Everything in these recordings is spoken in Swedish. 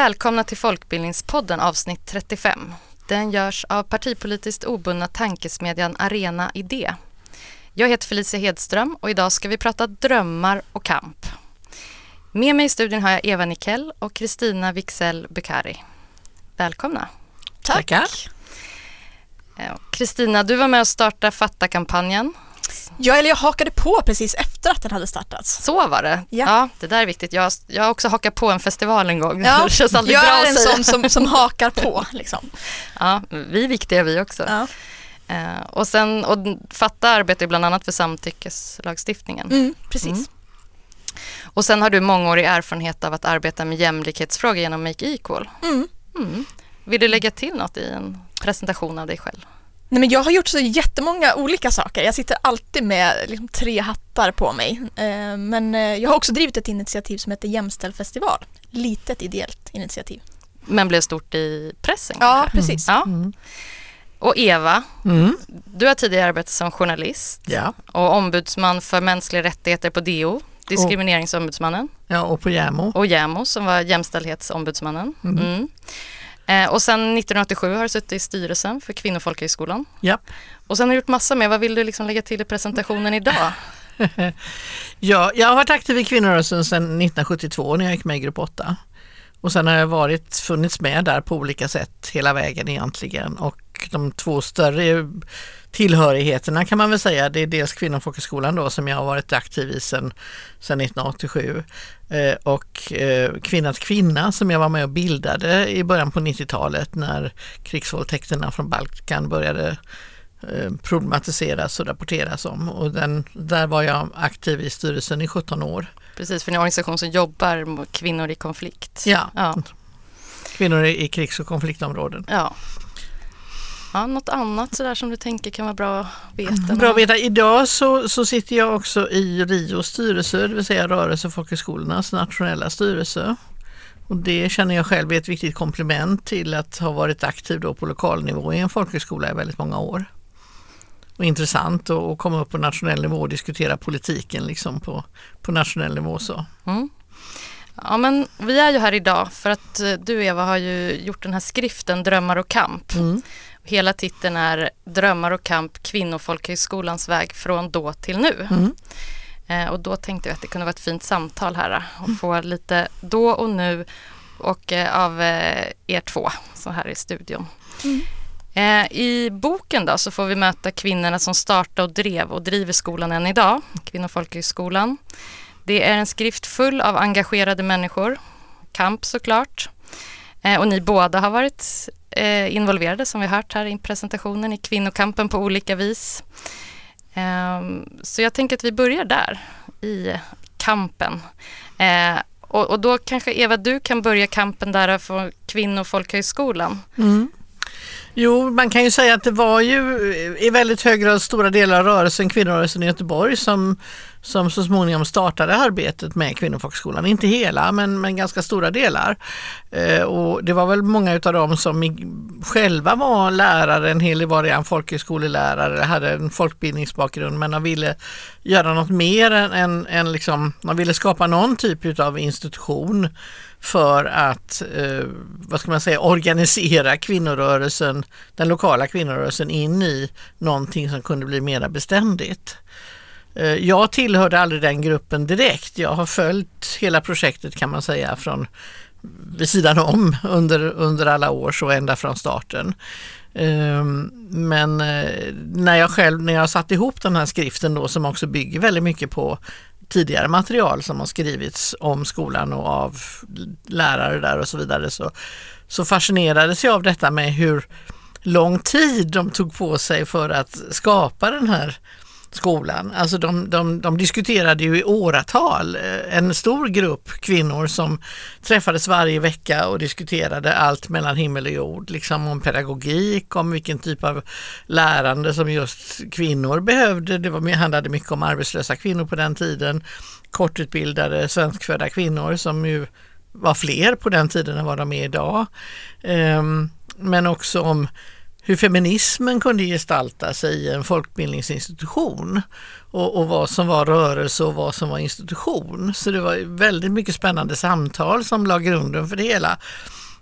Välkomna till Folkbildningspodden avsnitt 35. Den görs av partipolitiskt obundna tankesmedjan Arena Idé. Jag heter Felicia Hedström och idag ska vi prata drömmar och kamp. Med mig i studion har jag Eva Nikell och Kristina Wixell Bukari. Välkomna. Tackar. Kristina, du var med och startade Fatta-kampanjen Ja, eller jag hakade på precis efter att den hade startats. Så var det. Ja, ja det där är viktigt. Jag, jag har också hakat på en festival en gång. Ja, det känns aldrig jag bra är en sån som, som hakar på. Liksom. Ja, vi är viktiga vi också. Ja. Uh, och sen, och Fatta arbetar bland annat för samtyckeslagstiftningen. Mm, precis. Mm. Och sen har du mångårig erfarenhet av att arbeta med jämlikhetsfrågor genom Make Equal. Mm. Mm. Vill du lägga till något i en presentation av dig själv? Nej, men jag har gjort så jättemånga olika saker. Jag sitter alltid med liksom, tre hattar på mig. Eh, men eh, jag har också drivit ett initiativ som heter Jämställd festival. Litet ideellt initiativ. Men blev stort i pressen? Ja, kanske? precis. Mm. Ja. Mm. Och Eva, mm. du har tidigare arbetat som journalist ja. och ombudsman för mänskliga rättigheter på DO, Diskrimineringsombudsmannen. Ja, och på JämO. Och JämO som var jämställdhetsombudsmannen. Eh, och sen 1987 har du suttit i styrelsen för Kvinnofolkhögskolan. Ja. Och sen har du gjort massa mer. Vad vill du liksom lägga till i presentationen idag? ja, jag har varit aktiv i kvinnorörelsen sedan 1972 när jag gick med i grupp 8. Och sen har jag varit, funnits med där på olika sätt hela vägen egentligen. Och de två större tillhörigheterna kan man väl säga. Det är dels Kvinnofolkhögskolan då som jag har varit aktiv i sedan, sedan 1987 eh, och eh, Kvinna till kvinna som jag var med och bildade i början på 90-talet när krigsvåldtäkterna från Balkan började eh, problematiseras och rapporteras om. Och den, där var jag aktiv i styrelsen i 17 år. Precis, för en organisation som jobbar mot kvinnor i konflikt. Ja, ja. kvinnor i krigs och konfliktområden. Ja. Ja, något annat sådär som du tänker kan vara bra att veta? Bra att veta. Idag så, så sitter jag också i RIOs styrelse, det vill säga Rörelsefolkhögskolornas nationella styrelse. Och det känner jag själv är ett viktigt komplement till att ha varit aktiv då på lokalnivå i en folkhögskola i väldigt många år. Och intressant att komma upp på nationell nivå och diskutera politiken liksom på, på nationell nivå. Så. Mm. Ja, men vi är ju här idag för att eh, du Eva har ju gjort den här skriften Drömmar och kamp. Mm. Hela titeln är Drömmar och kamp Kvinnofolkhögskolans väg från då till nu. Mm. Eh, och då tänkte jag att det kunde vara ett fint samtal här och mm. få lite då och nu och eh, av eh, er två så här i studion. Mm. Eh, I boken då så får vi möta kvinnorna som startade och drev och driver skolan än idag, Kvinnofolkhögskolan. Det är en skrift full av engagerade människor, kamp såklart. Eh, och ni båda har varit eh, involverade som vi hört här i presentationen i kvinnokampen på olika vis. Eh, så jag tänker att vi börjar där i kampen. Eh, och, och, då kanske Eva du kan börja kampen där för Kvinnofolkhögskolan. Mm. Jo, man kan ju säga att det var ju eh, i väldigt hög grad stora delar av rörelsen, kvinnorörelsen i Göteborg som, som så småningom startade arbetet med Kvinnofolkskolan. Inte hela, men, men ganska stora delar. Eh, och det var väl många utav dem som i, själva var lärare, en hel del var redan folkhögskolelärare, hade en folkbildningsbakgrund men de ville göra något mer än, än, än liksom, de ville skapa någon typ av institution för att, eh, vad ska man säga, organisera kvinnorörelsen, den lokala kvinnorörelsen in i någonting som kunde bli mera beständigt. Eh, jag tillhörde aldrig den gruppen direkt. Jag har följt hela projektet kan man säga från vid sidan om under, under alla år så ända från starten. Ehm, men eh, när jag själv, när jag satt ihop den här skriften då som också bygger väldigt mycket på tidigare material som har skrivits om skolan och av lärare där och så vidare så, så fascinerades jag av detta med hur lång tid de tog på sig för att skapa den här skolan. Alltså de, de, de diskuterade ju i åratal, eh, en stor grupp kvinnor som träffades varje vecka och diskuterade allt mellan himmel och jord, liksom om pedagogik, om vilken typ av lärande som just kvinnor behövde. Det var, handlade mycket om arbetslösa kvinnor på den tiden, kortutbildade svenskfödda kvinnor som ju var fler på den tiden än vad de är idag. Ehm, men också om hur feminismen kunde gestalta sig i en folkbildningsinstitution och, och, vad som var rörelse och vad som var institution. Så det var väldigt mycket spännande samtal som la grunden för det hela.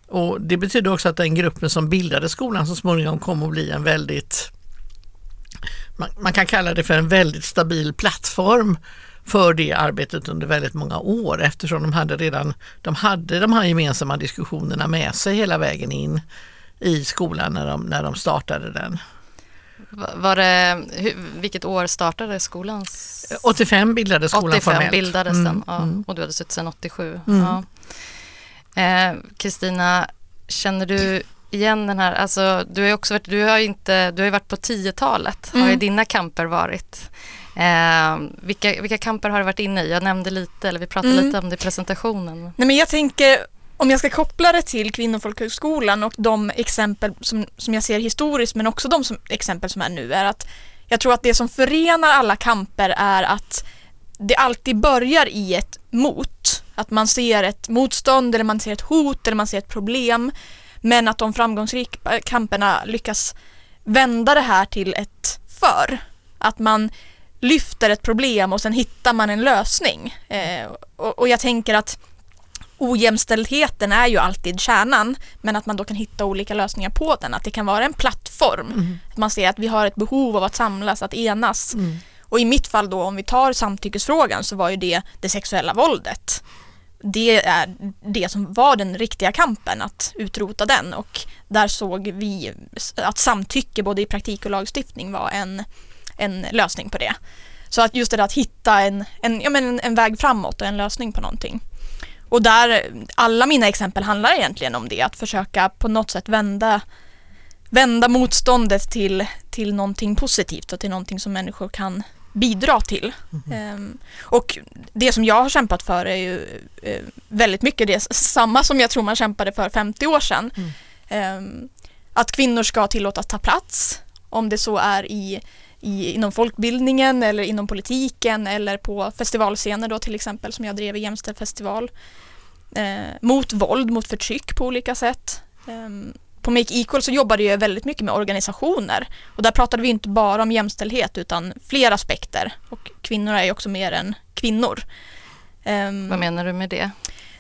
Och Det betydde också att den gruppen som bildade skolan så småningom kom att bli en väldigt man, man kan kalla det för en väldigt stabil plattform för det arbetet under väldigt många år eftersom de hade redan de hade de här gemensamma diskussionerna med sig hela vägen in i skolan när de, när de startade den. Var det, vilket år startade skolan? 85 bildades skolan 85 formellt. bildades den mm, ja, mm. och du hade suttit sedan 87. Mm. Kristina, eh, känner du igen den här, alltså du har ju också varit, du har inte, du har varit på 10-talet, har ju mm. dina kamper varit. Eh, vilka, vilka kamper har du varit inne i? Jag nämnde lite, eller vi pratade mm. lite om det i presentationen. Nej men jag tänker, om jag ska koppla det till Kvinnofolkhögskolan och de exempel som, som jag ser historiskt men också de som, exempel som är nu är att jag tror att det som förenar alla kamper är att det alltid börjar i ett mot. Att man ser ett motstånd eller man ser ett hot eller man ser ett problem. Men att de framgångsrika kamperna lyckas vända det här till ett för. Att man lyfter ett problem och sen hittar man en lösning. Eh, och, och jag tänker att ojämställdheten är ju alltid kärnan men att man då kan hitta olika lösningar på den. Att det kan vara en plattform. Mm. Att man ser att vi har ett behov av att samlas, att enas. Mm. Och i mitt fall då om vi tar samtyckesfrågan så var ju det det sexuella våldet. Det är det som var den riktiga kampen, att utrota den och där såg vi att samtycke både i praktik och lagstiftning var en, en lösning på det. Så att just det där att hitta en, en, ja, men en, en väg framåt och en lösning på någonting. Och där, alla mina exempel handlar egentligen om det, att försöka på något sätt vända, vända motståndet till, till någonting positivt och till någonting som människor kan bidra till. Mm. Um, och det som jag har kämpat för är ju uh, väldigt mycket det samma som jag tror man kämpade för 50 år sedan. Mm. Um, att kvinnor ska tillåtas ta plats, om det så är i, i, inom folkbildningen eller inom politiken eller på festivalscener då till exempel som jag drev i Jämställd festival. Uh, mot våld, mot förtryck på olika sätt. Um, på Make Equal så jobbade jag väldigt mycket med organisationer och där pratade vi inte bara om jämställdhet utan fler aspekter och kvinnor är ju också mer än kvinnor. Um, Vad menar du med det?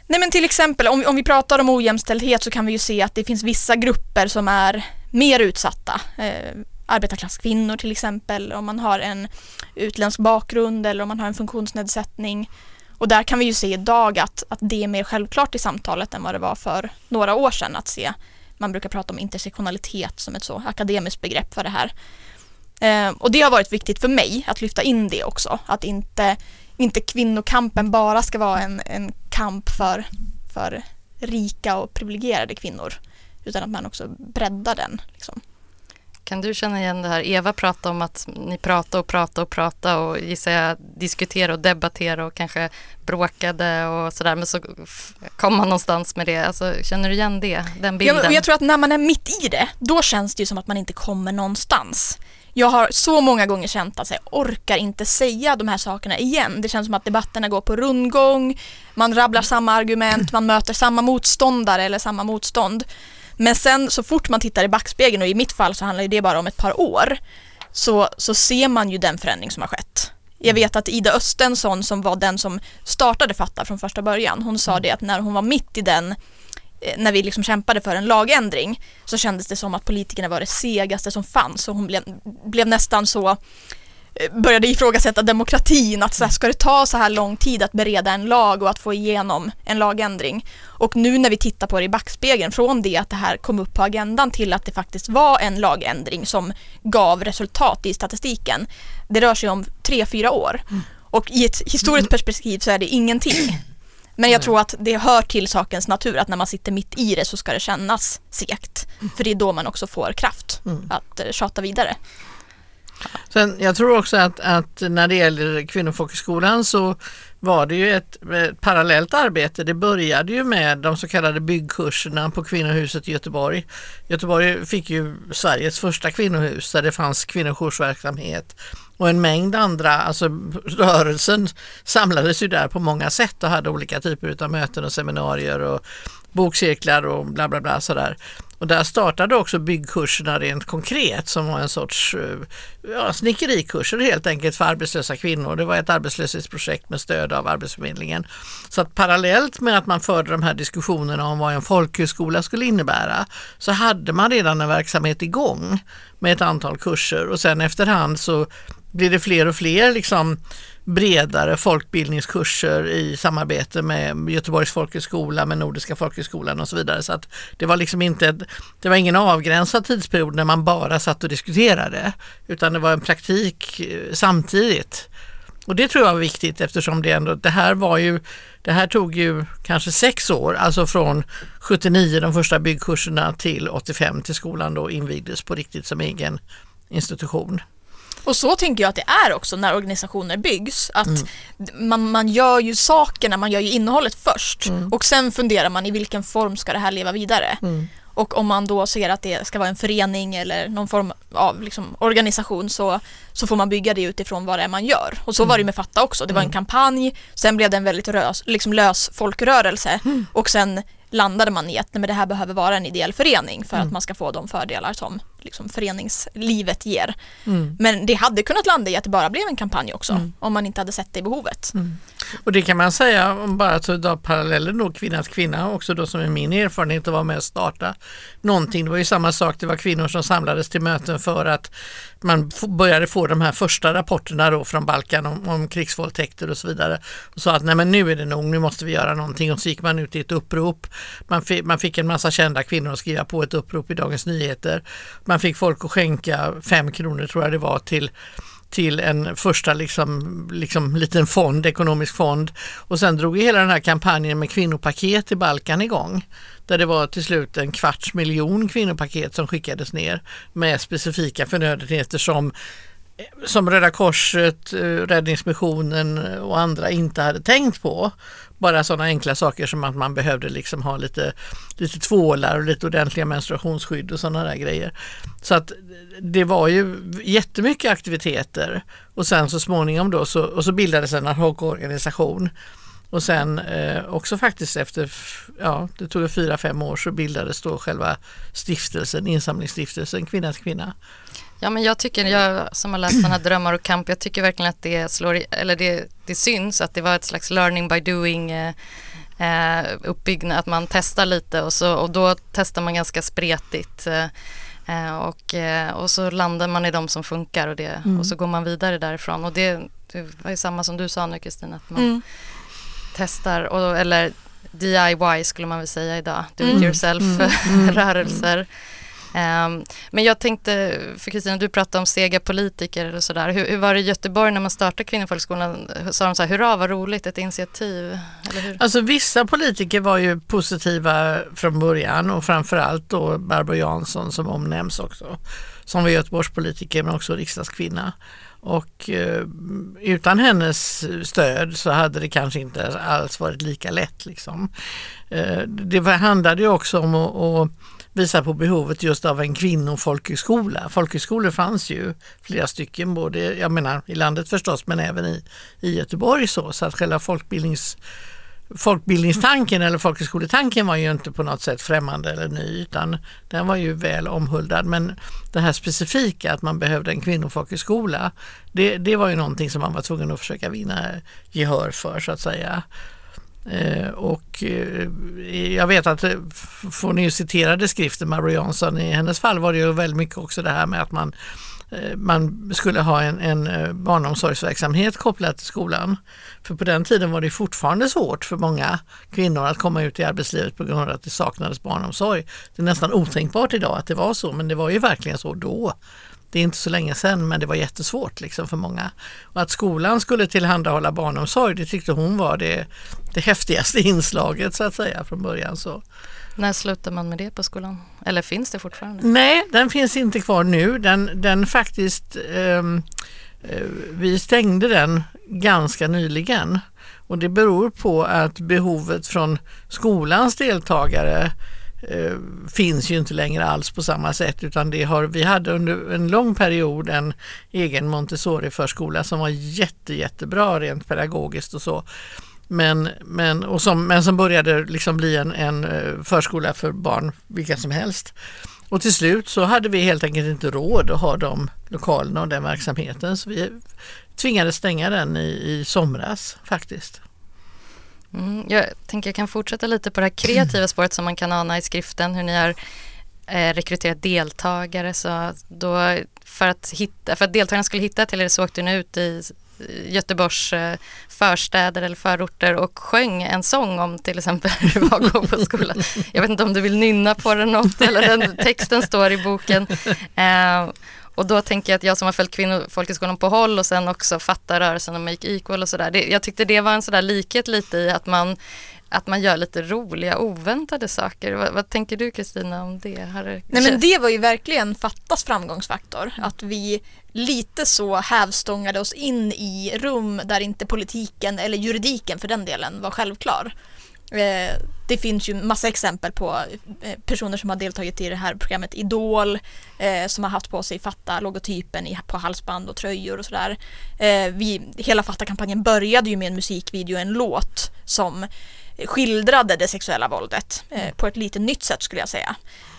Nej men till exempel om, om vi pratar om ojämställdhet så kan vi ju se att det finns vissa grupper som är mer utsatta. Arbetarklasskvinnor till exempel, om man har en utländsk bakgrund eller om man har en funktionsnedsättning. Och där kan vi ju se idag att, att det är mer självklart i samtalet än vad det var för några år sedan att se man brukar prata om intersektionalitet som ett så akademiskt begrepp för det här. Eh, och det har varit viktigt för mig att lyfta in det också, att inte, inte kvinnokampen bara ska vara en, en kamp för, för rika och privilegierade kvinnor, utan att man också breddar den. Liksom. Kan du känna igen det här? Eva pratade om att ni pratade och pratade och pratade och gissar jag diskuterade och debatterade och kanske bråkade och sådär men så kom man någonstans med det. Alltså, känner du igen det, den bilden? Ja, jag tror att när man är mitt i det, då känns det ju som att man inte kommer någonstans. Jag har så många gånger känt att jag orkar inte säga de här sakerna igen. Det känns som att debatterna går på rundgång, man rabblar samma argument, man möter samma motståndare eller samma motstånd. Men sen så fort man tittar i backspegeln och i mitt fall så handlar det bara om ett par år så, så ser man ju den förändring som har skett. Jag vet att Ida Östensson som var den som startade Fatta från första början, hon sa mm. det att när hon var mitt i den eh, när vi liksom kämpade för en lagändring så kändes det som att politikerna var det segaste som fanns och hon blev, blev nästan så började ifrågasätta demokratin, att så här, ska det ta så här lång tid att bereda en lag och att få igenom en lagändring? Och nu när vi tittar på det i backspegeln, från det att det här kom upp på agendan till att det faktiskt var en lagändring som gav resultat i statistiken, det rör sig om tre, fyra år. Mm. Och i ett historiskt perspektiv så är det ingenting. Men jag tror att det hör till sakens natur att när man sitter mitt i det så ska det kännas segt. Mm. För det är då man också får kraft mm. att eh, tjata vidare. Sen, jag tror också att, att när det gäller Kvinnofolkhögskolan så var det ju ett, ett, parallellt arbete. Det började ju med de så kallade byggkurserna på Kvinnohuset i Göteborg. Göteborg fick ju Sveriges första kvinnohus där det fanns kvinnojoursverksamhet och en mängd andra, alltså rörelsen samlades ju där på många sätt och hade olika typer av möten och seminarier och bokcirklar och bla bla bla sådär. Och där startade också byggkurserna rent konkret som var en sorts eh, ja, snickerikurser helt enkelt för arbetslösa kvinnor. Det var ett arbetslöshetsprojekt med stöd av Arbetsförmedlingen. Så att parallellt med att man förde de här diskussionerna om vad en folkhögskola skulle innebära så hade man redan en verksamhet igång med ett antal kurser och sen efterhand så blir det fler och fler liksom bredare folkbildningskurser i samarbete med Göteborgs folkhögskola, med Nordiska folkhögskolan och så vidare. Så att det var liksom inte, det var ingen avgränsad tidsperiod när man bara satt och diskuterade utan det var en praktik eh, samtidigt. Och det tror jag var viktigt eftersom det ändå, det här var ju, det här tog ju kanske sex år, alltså från 79 de första byggkurserna till 85 till skolan då invigdes på riktigt som egen institution. Och så tänker jag att det är också när organisationer byggs. Att mm. man, man gör ju sakerna, man gör ju innehållet först mm. och sen funderar man i vilken form ska det här leva vidare. Mm. Och om man då ser att det ska vara en förening eller någon form av liksom, organisation så, så får man bygga det utifrån vad det är man gör. Och så var det mm. med Fatta också. Det var en mm. kampanj, sen blev det en väldigt rös, liksom lös folkrörelse mm. och sen landade man i att nej, men det här behöver vara en ideell förening för att man ska få de fördelar som liksom, föreningslivet ger. Mm. Men det hade kunnat landa i att det bara blev en kampanj också mm. om man inte hade sett det behovet. Mm. Och det kan man säga om bara att dra parallellen då kvinna till kvinna också då som är min erfarenhet att vara med och starta någonting. Det var ju samma sak, det var kvinnor som samlades till möten för att man började få de här första rapporterna då från Balkan om, om krigsvåldtäkter och så vidare och sa att nej men nu är det nog, nu måste vi göra någonting och så gick man ut i ett upprop. Man fick, man fick en massa kända kvinnor att skriva på ett upprop i Dagens Nyheter. Man fick folk att skänka fem kronor tror jag det var till till en första liksom, liksom liten fond, ekonomisk fond och sen drog hela den här kampanjen med kvinnopaket i Balkan igång. Där det var till slut en kvarts miljon kvinnopaket som skickades ner med specifika förnödenheter som som Röda Korset, eh, Räddningsmissionen eh, och andra inte hade tänkt på. Bara sådana enkla saker som att man behövde liksom ha lite, lite tvålar och lite ordentliga menstruationsskydd och sådana där grejer. Så att det var ju jättemycket aktiviteter och sen så småningom då så, och så bildades en ad hoc-organisation. Och sen eh, också faktiskt efter, ja det tog fyra, fem år så bildades då själva stiftelsen, insamlingsstiftelsen Kvinna till kvinna. Ja men jag tycker, jag som har läst den här Drömmar och kamp, jag tycker verkligen att det slår, eller det, det syns att det var ett slags learning by doing eh, eh, uppbyggnad, att man testar lite och, så, och då testar man ganska spretigt. Eh, eh och, eh, och så landar man i de som funkar och, det, mm. och så går man vidare därifrån. Och det, det var ju samma som du sa nu Kristina, att man mm. testar, och, eller DIY skulle man väl säga idag, do it mm. yourself mm. Ehm, men jag tänkte, för Kristina, du pratade om sega politiker och sådär. Hur, hur, var det i Göteborg när man startade Kvinnofolkhögskolan? Sa de så här, hurra vad roligt, ett initiativ? Eller hur? Alltså vissa politiker var ju positiva från början och framförallt då Barbro Jansson som omnämns också. Som var Göteborgspolitiker men också riksdagskvinna. Och eh, utan hennes stöd så hade det kanske inte alls varit lika lätt. Liksom. Eh, det handlade ju också om att visar på behovet just av en kvinnofolkhögskola. Folkhögskolor fanns ju flera stycken, både jag menar, i landet förstås men även i, i Göteborg så, så att själva folkbildnings folkbildningstanken eller folkhögskoletanken var ju inte på något sätt främmande eller ny utan den var ju väl omhuldad. Men det här specifika att man behövde en kvinnofolkhögskola det, det var ju någonting som man var tvungen att försöka vinna gehör för så att säga. Eh, och eh, jag vet att, eh, från får ni ju citerade skriften Marie Jansson, i hennes fall var det ju väldigt mycket också det här med att man man skulle ha en, en barnomsorgsverksamhet kopplad till skolan. För på den tiden var det fortfarande svårt för många kvinnor att komma ut i arbetslivet på grund av att det saknades barnomsorg. Det är nästan otänkbart idag att det var så men det var ju verkligen så då. Det är inte så länge sedan men det var jättesvårt liksom för många. Och att skolan skulle tillhandahålla barnomsorg det tyckte hon var det, det häftigaste inslaget så att säga från början. Så. När slutar man med det på skolan? Eller finns det fortfarande? Nej, den finns inte kvar nu. Den, den faktiskt, ehm, eh, vi stängde den ganska nyligen och det beror på att behovet från skolans deltagare eh, finns ju inte längre alls på samma sätt utan det har, vi hade under en lång period en egen Montessori-förskola som var jätte, jättebra rent pedagogiskt och så. Men, men, och som, men som började liksom bli en, en eh, förskola för barn, vilka som helst. Och till slut så hade vi helt enkelt inte råd att ha de lokalerna och den verksamheten så vi tvingades stänga den i, i somras faktiskt. Mm, jag tänker jag kan fortsätta lite på det här kreativa spåret som man kan ana i skriften, hur ni har eh, rekryterat deltagare. Så då, för, att hitta, för att deltagarna skulle hitta till er så åkte ni ut i Göteborgs eh, förstäder eller förorter och sjöng en sång om till exempel hur det var att gå på skolan. Jag vet inte om du vill nynna på den något eller den texten står i boken. Eh, och då tänker jag att jag som har följt kvinnofolkhögskolan på håll och sen också fattar rörelsen och Make Equal och sådär. Jag tyckte det var en sådär likhet lite i att man att man gör lite roliga oväntade saker. Vad, vad tänker du Kristina om det? det Nej men det var ju verkligen Fattas framgångsfaktor. Att vi lite så hävstångade oss in i rum där inte politiken eller juridiken för den delen var självklar. Eh, det finns ju massa exempel på eh, personer som har deltagit i det här programmet Idol eh, som har haft på sig Fatta-logotypen på halsband och tröjor och sådär. hela Fatta-kampanjen började ju med en musikvideo, en låt som skildrade det sexuella våldet på ett lite nytt sätt skulle jag säga.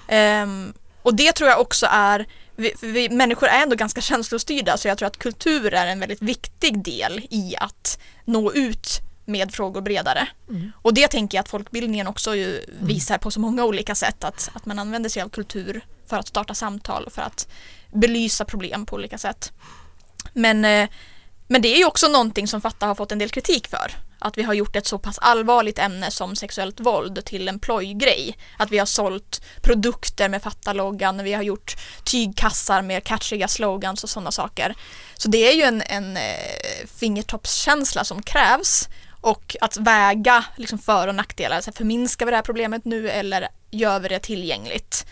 Ehm, och det tror jag också är vi, vi, människor är ändå ganska känslostyrda så jag tror att kultur är en väldigt viktig del i att nå ut med frågor bredare. Mm. Och det tänker jag att folkbildningen också ju visar på så många olika sätt att, att man använder sig av kultur för att starta samtal och för att belysa problem på olika sätt. Men, eh, men det är ju också någonting som Fatta har fått en del kritik för att vi har gjort ett så pass allvarligt ämne som sexuellt våld till en plojgrej. Att vi har sålt produkter med fattaloggan, vi har gjort tygkassar med catchiga slogans och sådana saker. Så det är ju en, en eh, fingertoppskänsla som krävs och att väga liksom för och nackdelar. Så förminskar vi det här problemet nu eller gör vi det tillgängligt?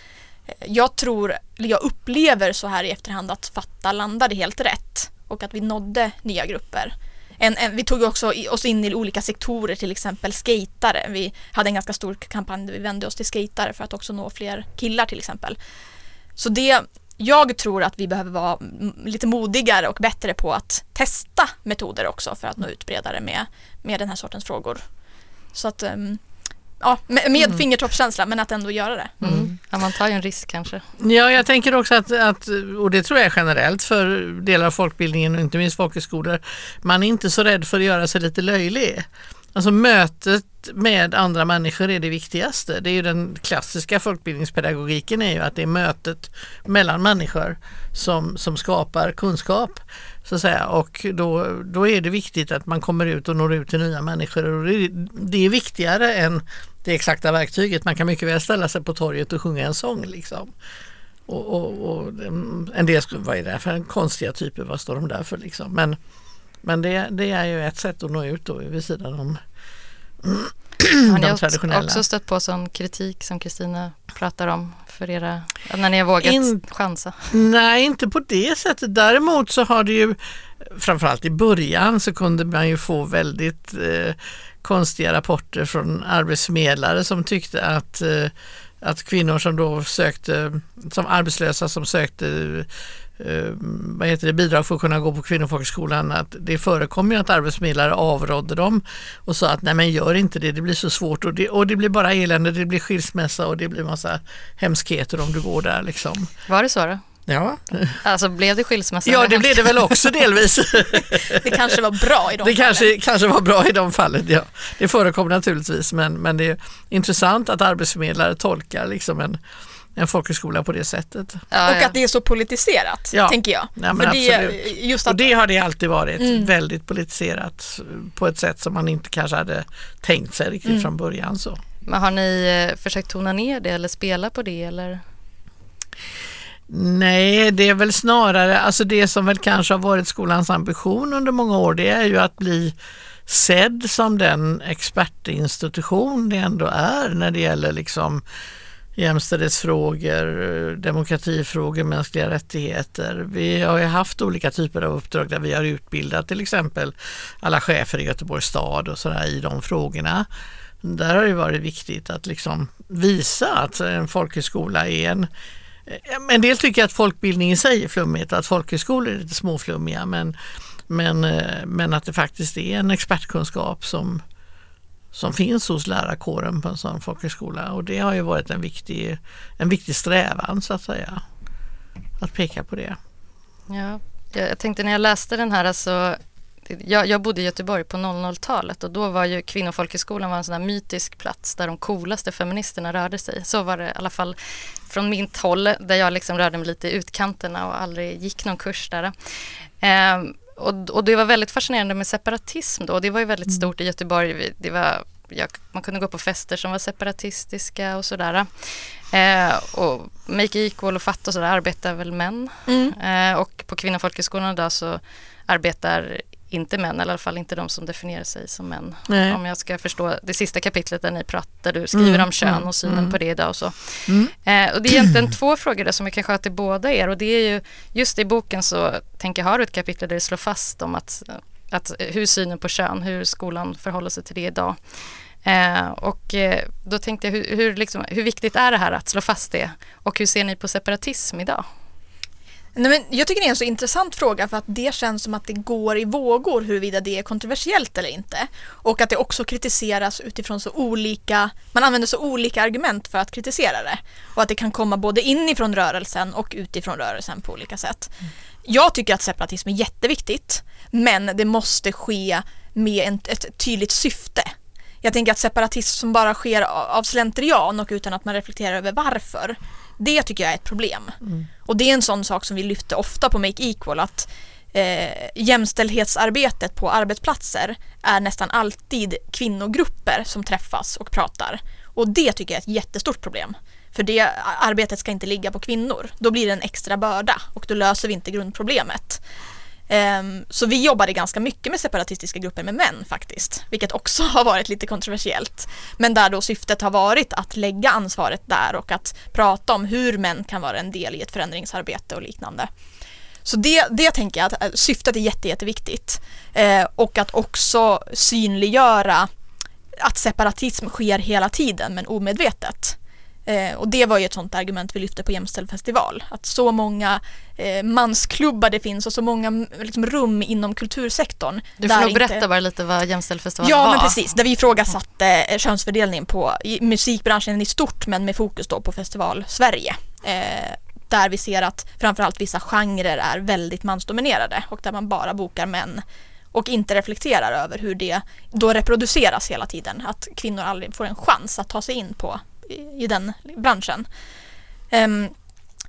Eh, jag tror, eller jag upplever så här i efterhand att Fatta landade helt rätt och att vi nådde nya grupper en, en, vi tog också oss in i olika sektorer, till exempel skatare. Vi hade en ganska stor kampanj där vi vände oss till skatare för att också nå fler killar till exempel. Så det, jag tror att vi behöver vara lite modigare och bättre på att testa metoder också för att nå ut bredare med, med den här sortens frågor. Så att um, ja, med, med mm. fingertoppskänsla men att ändå göra det. Mm. Ja, man tar ju en risk kanske. Ja, jag tänker också att, att, och det tror jag generellt för delar av folkbildningen och inte minst folkhögskolor, man är inte så rädd för att göra sig lite löjlig. Alltså mötet med andra människor är det viktigaste. Det är ju den klassiska folkbildningspedagogiken är ju att det är mötet mellan människor som, som skapar kunskap. Så att säga. Och då, då är det viktigt att man kommer ut och når ut till nya människor. Och det, det är viktigare än det exakta verktyget. Man kan mycket väl ställa sig på torget och sjunga en sång. Liksom. Och, och, och en del, vad är det för konstiga typer, vad står de där för liksom? Men, men det, det är ju ett sätt att nå ut då vid sidan om har ni också stött på sån kritik som Kristina pratar om för era, när ni har vågat In, chansa? Nej, inte på det sättet. Däremot så har det ju, framförallt i början så kunde man ju få väldigt eh, konstiga rapporter från arbetsförmedlare som tyckte att eh, att kvinnor som då sökte, som arbetslösa som sökte vad heter det, bidrag för att kunna gå på kvinnofolkhögskolan att det förekommer ju att arbetsförmedlare avrådde dem och sa att nej men gör inte det, det blir så svårt och det, och det blir bara elände, det blir skilsmässa och det blir massa hemskheter om du går där liksom. Var det så då? Ja. Alltså blev det skilsmässa? Ja det blev det väl också delvis. det kanske var bra i de Det fallen. kanske, kanske var bra i de fallen, ja. Det förekom naturligtvis men, men det är intressant att arbetsförmedlare tolkar liksom en, en folkhögskola på det sättet. Ja, och att det är så politiserat, ja. tänker jag. Ja, men det, just att... Och det har det alltid varit, mm. väldigt politiserat på ett sätt som man inte kanske hade tänkt sig riktigt mm. från början. Så. Men har ni eh, försökt tona ner det eller spela på det? Eller? Nej, det är väl snarare, alltså det som väl kanske har varit skolans ambition under många år, det är ju att bli sedd som den expertinstitution det ändå är när det gäller liksom jämställdhetsfrågor, demokratifrågor, mänskliga rättigheter. Vi har ju haft olika typer av uppdrag där vi har utbildat till exempel alla chefer i Göteborgs stad och sådär i de frågorna. Där har det varit viktigt att liksom visa att en folkhögskola är en en del tycker att folkbildning i sig är flummigt att folkhögskolor är lite småflummiga men, men, eh, men att det faktiskt är en expertkunskap som, som finns hos lärarkåren på en sån folkhögskola och det har ju varit en viktig, en viktig strävan så att säga. Att peka på det. Ja, jag tänkte när jag läste den här alltså jag, jag bodde i Göteborg på 00-talet och då var ju Kvinnofolkhögskolan var en sån här mytisk plats där de coolaste feministerna rörde sig. Så var det i alla fall från mitt håll där jag liksom rörde mig lite i utkanterna och aldrig gick någon kurs där. Eh, och, och, det var väldigt fascinerande med separatism då. Det var ju väldigt mm. stort i Göteborg. Det var, jag, man kunde gå på fester som var separatistiska och sådär. Eh, och Make Equal och Fatt och sådär arbetar väl män. Mm. Eh, och på Kvinnofolkhögskolan idag så arbetar inte män, eller i alla fall inte de som definierar sig som män. Nej. Om jag ska förstå det sista kapitlet där ni pratar, du skriver mm, om kön mm, och synen mm. på det idag och så. Mm. Eh, och det är egentligen två frågor där som jag kanske har till båda er och det är ju just i boken så tänker jag har du ett kapitel där det slår fast om att, att hur synen på kön, hur skolan förhåller sig till det idag. Eh, och eh, då tänkte jag hur, hur, liksom, hur viktigt är det här att slå fast det och hur ser ni på separatism idag? Nej, men jag tycker det är en så intressant fråga för att det känns som att det går i vågor huruvida det är kontroversiellt eller inte. Och att det också kritiseras utifrån så olika, man använder så olika argument för att kritisera det. Och att det kan komma både inifrån rörelsen och utifrån rörelsen på olika sätt. Mm. Jag tycker att separatism är jätteviktigt men det måste ske med ett tydligt syfte. Jag tänker att separatism som bara sker av slentrian och utan att man reflekterar över varför det tycker jag är ett problem. Mm. Och det är en sån sak som vi lyfter ofta på Make Equal att eh, jämställdhetsarbetet på arbetsplatser är nästan alltid kvinnogrupper som träffas och pratar. Och det tycker jag är ett jättestort problem. För det arbetet ska inte ligga på kvinnor. Då blir det en extra börda och då löser vi inte grundproblemet. Um, så vi jobbade ganska mycket med separatistiska grupper med män faktiskt, vilket också har varit lite kontroversiellt. Men där då syftet har varit att lägga ansvaret där och att prata om hur män kan vara en del i ett förändringsarbete och liknande. Så det, det tänker jag att eh, syftet är jätte, jätteviktigt. Eh, och att också synliggöra att separatism sker hela tiden men omedvetet. Eh, och det var ju ett sånt argument vi lyfte på Jämställd festival. Att så många eh, mansklubbar det finns och så många liksom, rum inom kultursektorn. Du får nog berätta inte... bara lite vad Jämställd festival ja, var. Ja men precis, där vi ifrågasatte eh, könsfördelningen på i musikbranschen i stort men med fokus då på festival Sverige. Eh, där vi ser att framförallt vissa genrer är väldigt mansdominerade och där man bara bokar män och inte reflekterar över hur det då reproduceras hela tiden. Att kvinnor aldrig får en chans att ta sig in på i, den branschen. Um,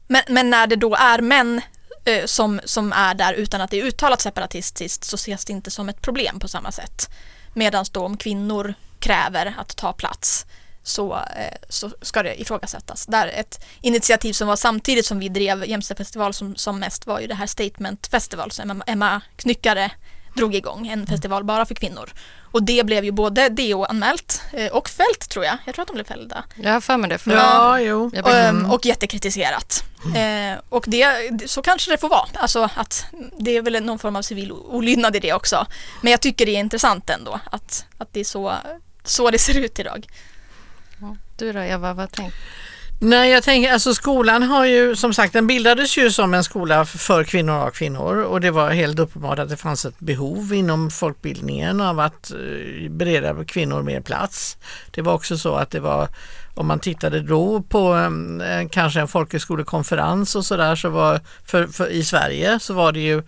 men, men, när det då är män uh, som, som är där utan att det är uttalat separatistiskt så ses det inte som ett problem på samma sätt. Medan då om kvinnor kräver att ta plats så, uh, så ska det ifrågasättas. Där ett initiativ som var samtidigt som vi drev Jämställdhetsfestival som, som mest var ju det här Statement Festival som Emma, Emma Knyckare drog igång, en festival bara för kvinnor. Och det blev ju både DO-anmält eh, och fällt tror jag. Jag tror att de blev fällda. Jag har för mig det. För ja, jo. Och, ehm, och jättekritiserat. Mm. Eh, och det, så kanske det får vara. Alltså att det är väl någon form av civil olydnad i det också. Men jag tycker det är intressant ändå att, att det är så, så det ser ut idag. Du då Eva, vad tänker Nej, jag tänker alltså skolan har ju som sagt, den bildades ju som en skola för kvinnor och kvinnor och det var helt uppenbart att det fanns ett behov inom folkbildningen av att eh, bereda kvinnor mer plats. Det var också så att det var, om man tittade då på eh, kanske en folkhögskolekonferens och sådär så var för, för, i Sverige så var det ju eh,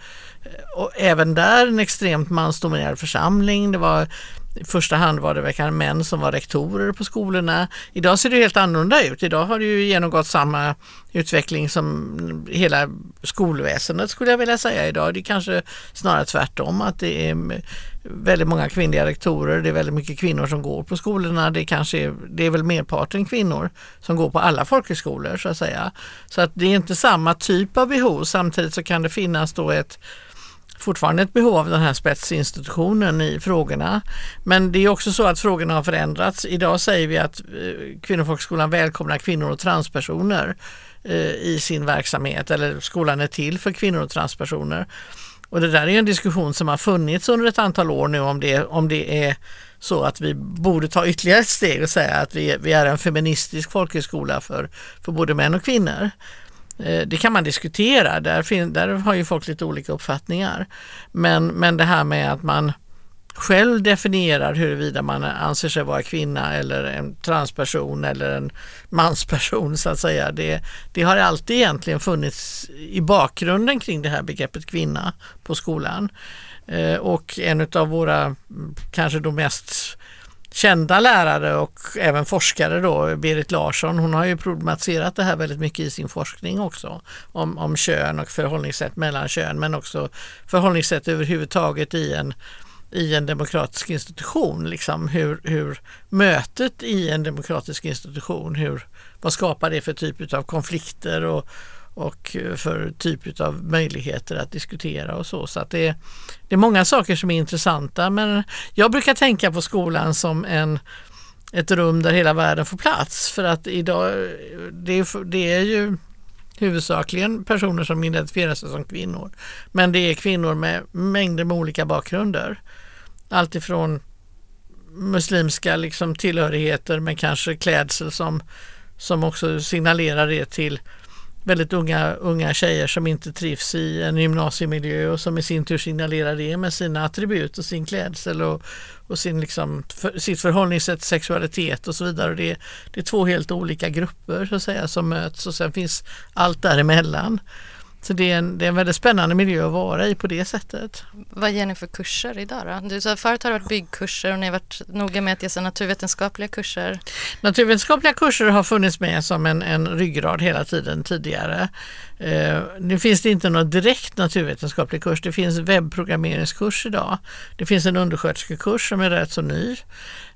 och även där en extremt mansdominerad församling. Det var i första hand var det verkligen män som var rektorer på skolorna. Idag ser det helt annorlunda ut. Idag har det ju genomgått samma utveckling som hela skolväsendet skulle jag vilja säga idag. Det är kanske snarare tvärtom att det är väldigt många kvinnliga rektorer. Det är väldigt mycket kvinnor som går på skolorna. Det, kanske är, det är väl merparten kvinnor som går på alla folkhögskolor så att säga. Så att det är inte samma typ av behov. Samtidigt så kan det finnas då ett fortfarande ett behov av den här spetsinstitutionen i frågorna. Men det är också så att frågorna har förändrats. Idag säger vi att eh, Kvinnofolkhögskolan välkomnar kvinnor och transpersoner eh, i sin verksamhet eller skolan är till för kvinnor och transpersoner. Och det där är en diskussion som har funnits under ett antal år nu om det, om det är så att vi borde ta ytterligare ett steg och säga att vi, vi är en feministisk folkhögskola för, för både män och kvinnor. Eh, det kan man diskutera, där, där har ju folk lite olika uppfattningar. Men, men det här med att man själv definierar huruvida man anser sig vara kvinna eller en transperson eller en mansperson så att säga. Det, det har alltid egentligen funnits i bakgrunden kring det här begreppet kvinna på skolan. Eh, och en av våra kanske då mest kända lärare och även forskare då, Berit Larsson, hon har ju problematiserat det här väldigt mycket i sin forskning också om, om kön och förhållningssätt mellan kön men också förhållningssätt överhuvudtaget i en i en demokratisk institution. Liksom hur, hur mötet i en demokratisk institution, hur, vad skapar det för typ av konflikter och, och eh, för typ av möjligheter att diskutera och så. Så att det, det är många saker som är intressanta men jag brukar tänka på skolan som en, ett rum där hela världen får plats för att idag eh, det är, det är ju huvudsakligen personer som identifierar sig som kvinnor. Men det är kvinnor med mängder med olika bakgrunder. Alltifrån muslimska liksom tillhörigheter med kanske klädsel som, som också signalerar det till väldigt unga, unga tjejer som inte trivs i en gymnasiemiljö och som i sin tur signalerar det med sina attribut och sin klädsel och, och sin liksom, för, sitt förhållningssätt, sexualitet och så vidare. Det, det är två helt olika grupper så att säga som möts och sen finns allt däremellan. Så det är, en, det är en väldigt spännande miljö att vara i på det sättet. Vad ger ni för kurser idag då? Du sa förut har det varit byggkurser och ni har varit noga med att ge naturvetenskapliga kurser. Naturvetenskapliga kurser har funnits med som en, en ryggrad hela tiden tidigare. Eh, nu finns det inte någon direkt naturvetenskaplig kurs. Det finns webbprogrammeringskurs idag. Det finns en undersköterskekurs som är rätt så ny.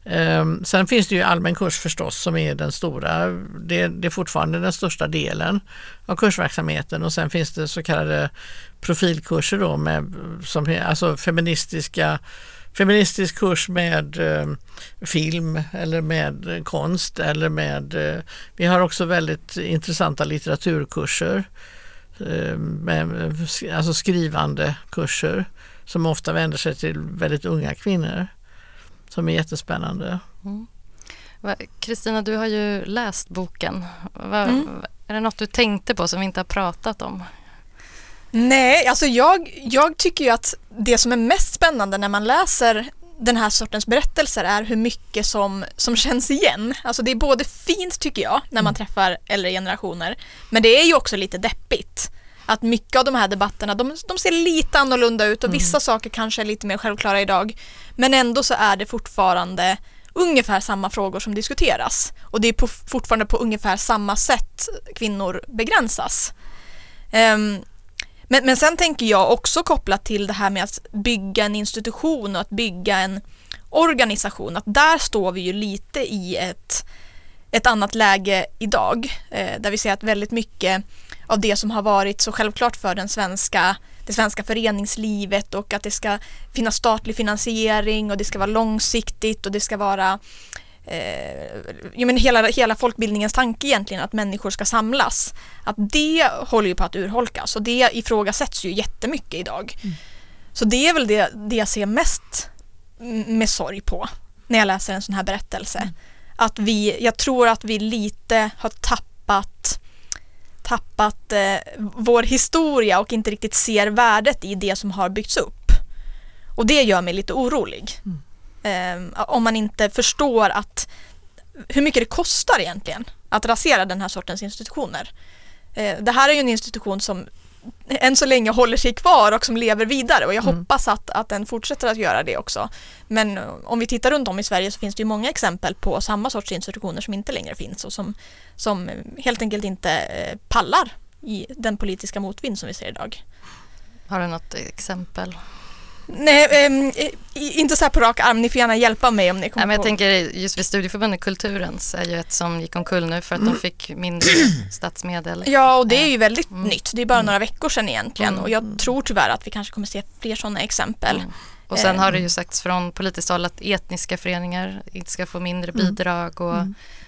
Ehm, sen finns det ju allmän kurs förstås som är den stora, det, det, är fortfarande den största delen av kursverksamheten. Och sen finns det så kallade profilkurser då med som, alltså feministiska feministisk kurs med eh, film eller med konst eller med eh, vi har också väldigt intressanta litteraturkurser ehm, eh, med, alltså skrivande kurser som ofta vänder sig till väldigt unga kvinnor som är jättespännande. Kristina, mm. du har ju läst boken. Va, mm. Är det något du tänkte på som vi inte har pratat om? Nej, alltså jag, jag tycker ju att det som är mest spännande när man läser den här sortens berättelser är hur mycket som, som känns igen. Alltså det är både fint tycker jag när man mm. träffar äldre generationer men det är ju också lite deppigt. Att mycket av de här debatterna de, de ser lite annorlunda ut och mm. vissa saker kanske är lite mer självklara idag. Men ändå så är det fortfarande ungefär samma frågor som diskuteras. Och det är på, fortfarande på ungefär samma sätt kvinnor begränsas. Um, men, men sen tänker jag också kopplat till det här med att bygga en institution och att bygga en organisation, att där står vi ju lite i ett, ett annat läge idag, eh, där vi ser att väldigt mycket av det som har varit så självklart för den svenska, det svenska föreningslivet och att det ska finnas statlig finansiering och det ska vara långsiktigt och det ska vara eh, men hela, hela folkbildningens tanke egentligen att människor ska samlas. Att det håller ju på att urholkas och det ifrågasätts ju jättemycket idag. Mm. Så det är väl det, det jag ser mest med sorg på när jag läser en sån här berättelse. Mm. Att vi, jag tror att vi lite har tappat tappat eh, vår historia och inte riktigt ser värdet i det som har byggts upp. Och det gör mig lite orolig. Mm. Eh, om man inte förstår att hur mycket det kostar egentligen att rasera den här sortens institutioner. Eh, det här är ju en institution som än så länge håller sig kvar och som lever vidare och jag mm. hoppas att, att den fortsätter att göra det också. Men om vi tittar runt om i Sverige så finns det ju många exempel på samma sorts institutioner som inte längre finns och som, som helt enkelt inte eh, pallar i den politiska motvind som vi ser idag. Har du något exempel? Nej, ähm, inte så här på rak arm. Ni får gärna hjälpa mig om ni kommer Nej, men Jag på. tänker just vid Studieförbundet Kulturens är ju ett som gick omkull nu för att mm. de fick mindre statsmedel. Ja, och det är ju väldigt mm. nytt. Det är bara mm. några veckor sedan egentligen mm. och jag tror tyvärr att vi kanske kommer se fler sådana exempel. Mm. Och sen har det ju sagts från politiskt håll att etniska föreningar inte ska få mindre mm. bidrag och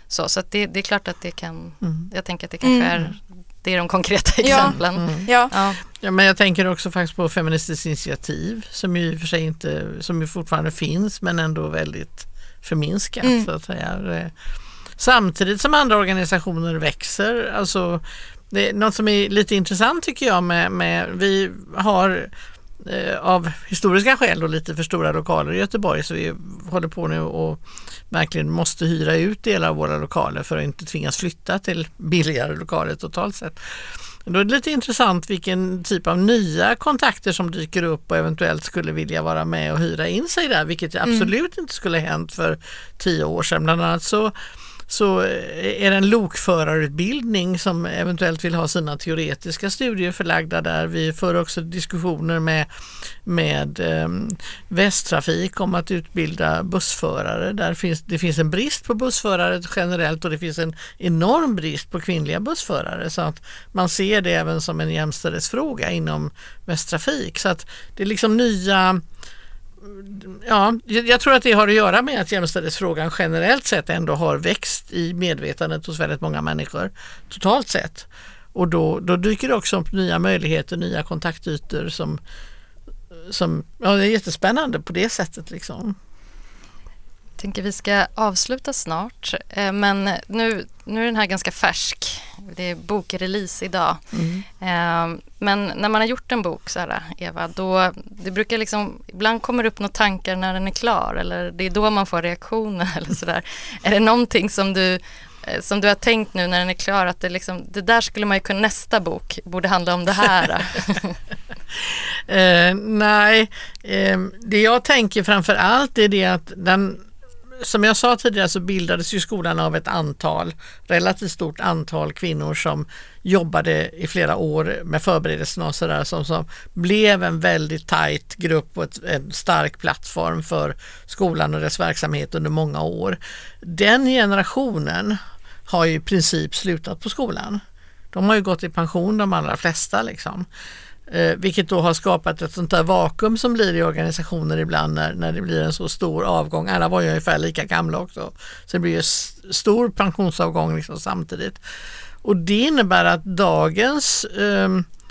så. Så det, det, är klart att det kan, jag tänker att det kanske är det är de konkreta exemplen. Mm. Ja. Ja. Ja. men jag tänker också faktiskt på Feministiskt initiativ som ju för sig inte, som ju fortfarande finns men ändå väldigt förminskat mm. så att säga. Samtidigt som andra organisationer växer, alltså det är något som är lite intressant tycker jag med, med vi har eh, av historiska skäl och lite för stora lokaler i Göteborg så vi håller på nu och verkligen måste hyra ut delar av våra lokaler för att inte tvingas flytta till billigare lokaler totalt sett. Då är det lite intressant vilken typ av nya kontakter som dyker upp och eventuellt skulle vilja vara med och hyra in sig där, vilket absolut inte skulle ha hänt för tio år sedan. Bland annat så så eh, är det en lokförarutbildning som eventuellt vill ha sina teoretiska studier förlagda där. Vi för också diskussioner med, med eh, Västtrafik om att utbilda bussförare. Där finns, det finns en brist på bussförare generellt och det finns en enorm brist på kvinnliga bussförare så att man ser det även som en jämställdhetsfråga inom Västtrafik. Så att det är liksom nya ja, jag tror att det har att göra med att jämställdhetsfrågan generellt sett ändå har växt i medvetandet hos väldigt många människor totalt sett. Och då, då dyker det också upp nya möjligheter, nya kontaktytor som, som ja, det är jättespännande på det sättet. Liksom. Tänker vi ska avsluta snart, eh, men nu, nu är den här ganska färsk. Det är bokrelease idag. Mm. Eh, men när man har gjort en bok, så här, Eva, då det brukar liksom, ibland kommer det upp några tankar när den är klar eller det är då man får reaktioner eller sådär. är det någonting som du eh, som du har tänkt nu när den är klar att det, liksom, det där skulle man ju kunna, nästa bok borde handla om det här? uh, nej, uh, det jag tänker framför allt är det att den som jag sa tidigare så bildades ju skolan av ett antal, relativt stort antal kvinnor som jobbade i flera år med förberedelserna och sådär som, som blev en väldigt tajt grupp och ett, en stark plattform för skolan och dess verksamhet under många år. Den generationen har ju i princip slutat på skolan. De har ju gått i pension de allra flesta liksom. Eh, vilket då har skapat ett sånt där vakuum som blir i organisationer ibland när, när det blir en så stor avgång. Alla var ju ungefär lika gamla också. Så det blir ju stor pensionsavgång liksom samtidigt. Och det innebär att dagens eh,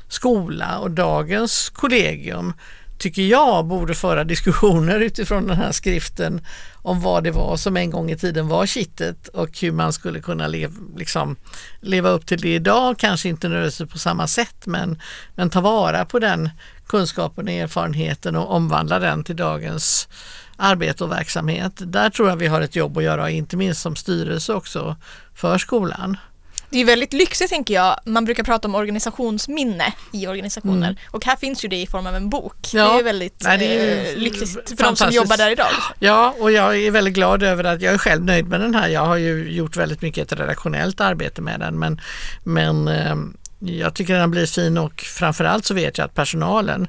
skola och dagens kollegium tycker jag borde föra diskussioner utifrån den här skriften om vad det var som en gång i tiden var kittet och hur man skulle kunna lev, liksom, leva upp till det idag. Kanske inte nödvändigtvis på samma sätt men, men ta vara på den kunskapen och erfarenheten och omvandla den till dagens arbete och verksamhet. Där tror jag vi har ett jobb att göra, inte minst som styrelse också för skolan. Det är väldigt lyxigt tänker jag. Man brukar prata om organisationsminne i organisationer mm. och här finns ju det i form av en bok. Ja. Det är väldigt Nej, det är eh, lyxigt för de som jobbar där idag. Ja, och jag är väldigt glad över att jag är själv nöjd med den här. Jag har ju gjort väldigt mycket ett redaktionellt arbete med den men, men eh, jag tycker den blir fin och framförallt så vet jag att personalen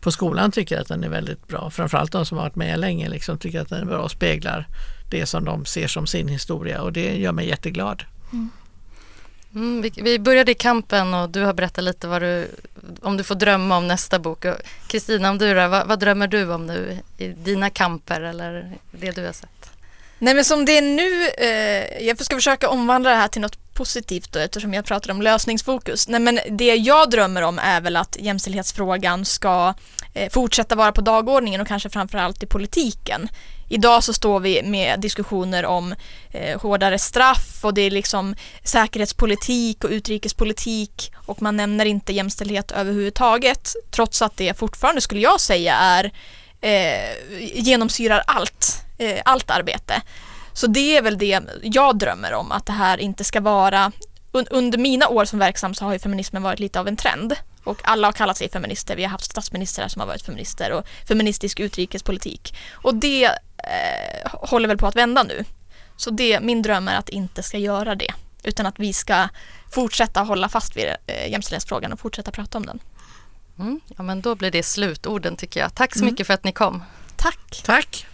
på skolan tycker att den är väldigt bra. Framförallt de som har varit med länge liksom tycker att den är bra och speglar det som de ser som sin historia och det gör mig jätteglad. Mm. Mm, vi, vi, började i kampen och du har berättat lite vad du, om du får drömma om nästa bok. Kristina, om du då, vad, vad, drömmer du om nu i dina kamper eller det du har sett? Nej men som det är nu, eh, jag ska försöka omvandla det här till något positivt då, eftersom jag pratar om lösningsfokus. Nej men det jag drömmer om är väl att jämställdhetsfrågan ska eh, Eh, fortsätta vara på dagordningen och kanske framförallt i politiken. Idag så står vi med diskussioner om eh, hårdare straff och det är liksom säkerhetspolitik och utrikespolitik och man nämner inte jämställdhet överhuvudtaget trots att det fortfarande skulle jag säga är eh, genomsyrar allt, eh, allt arbete. Så det är väl det jag drömmer om, att det här inte ska vara under mina år som verksam så har ju feminismen varit lite av en trend och alla har kallat sig feminister. Vi har haft statsministrar som har varit feminister och feministisk utrikespolitik. Och det eh, håller väl på att vända nu. Så det, min dröm är att inte ska göra det. Utan att vi ska fortsätta hålla fast vid eh, jämställdhetsfrågan och fortsätta prata om den. Mm, ja men då blir det slutorden tycker jag. Tack så mm. mycket för att ni kom. Tack. Tack.